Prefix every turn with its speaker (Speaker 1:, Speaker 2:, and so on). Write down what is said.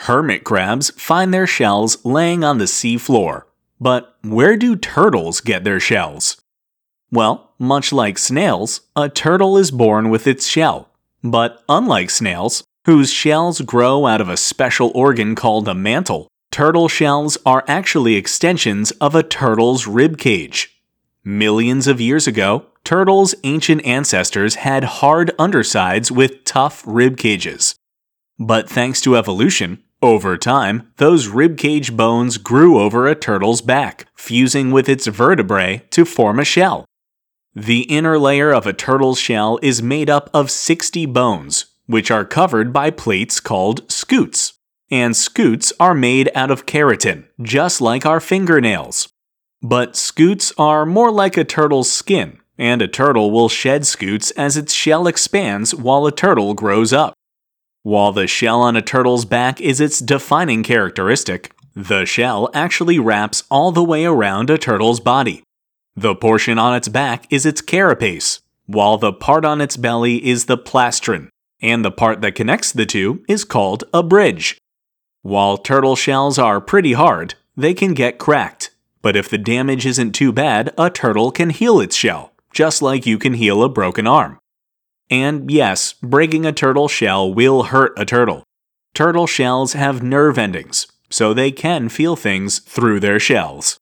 Speaker 1: Hermit crabs find their shells laying on the sea floor. But where do turtles get their shells? Well, much like snails, a turtle is born with its shell. But unlike snails, whose shells grow out of a special organ called a mantle, turtle shells are actually extensions of a turtle's rib cage. Millions of years ago, turtles' ancient ancestors had hard undersides with tough rib cages. But thanks to evolution, over time, those ribcage bones grew over a turtle's back, fusing with its vertebrae to form a shell. The inner layer of a turtle's shell is made up of 60 bones, which are covered by plates called scutes. And scutes are made out of keratin, just like our fingernails. But scutes are more like a turtle's skin, and a turtle will shed scutes as its shell expands while a turtle grows up. While the shell on a turtle's back is its defining characteristic, the shell actually wraps all the way around a turtle's body. The portion on its back is its carapace, while the part on its belly is the plastron, and the part that connects the two is called a bridge. While turtle shells are pretty hard, they can get cracked, but if the damage isn't too bad, a turtle can heal its shell, just like you can heal a broken arm. And yes, breaking a turtle shell will hurt a turtle. Turtle shells have nerve endings, so they can feel things through their shells.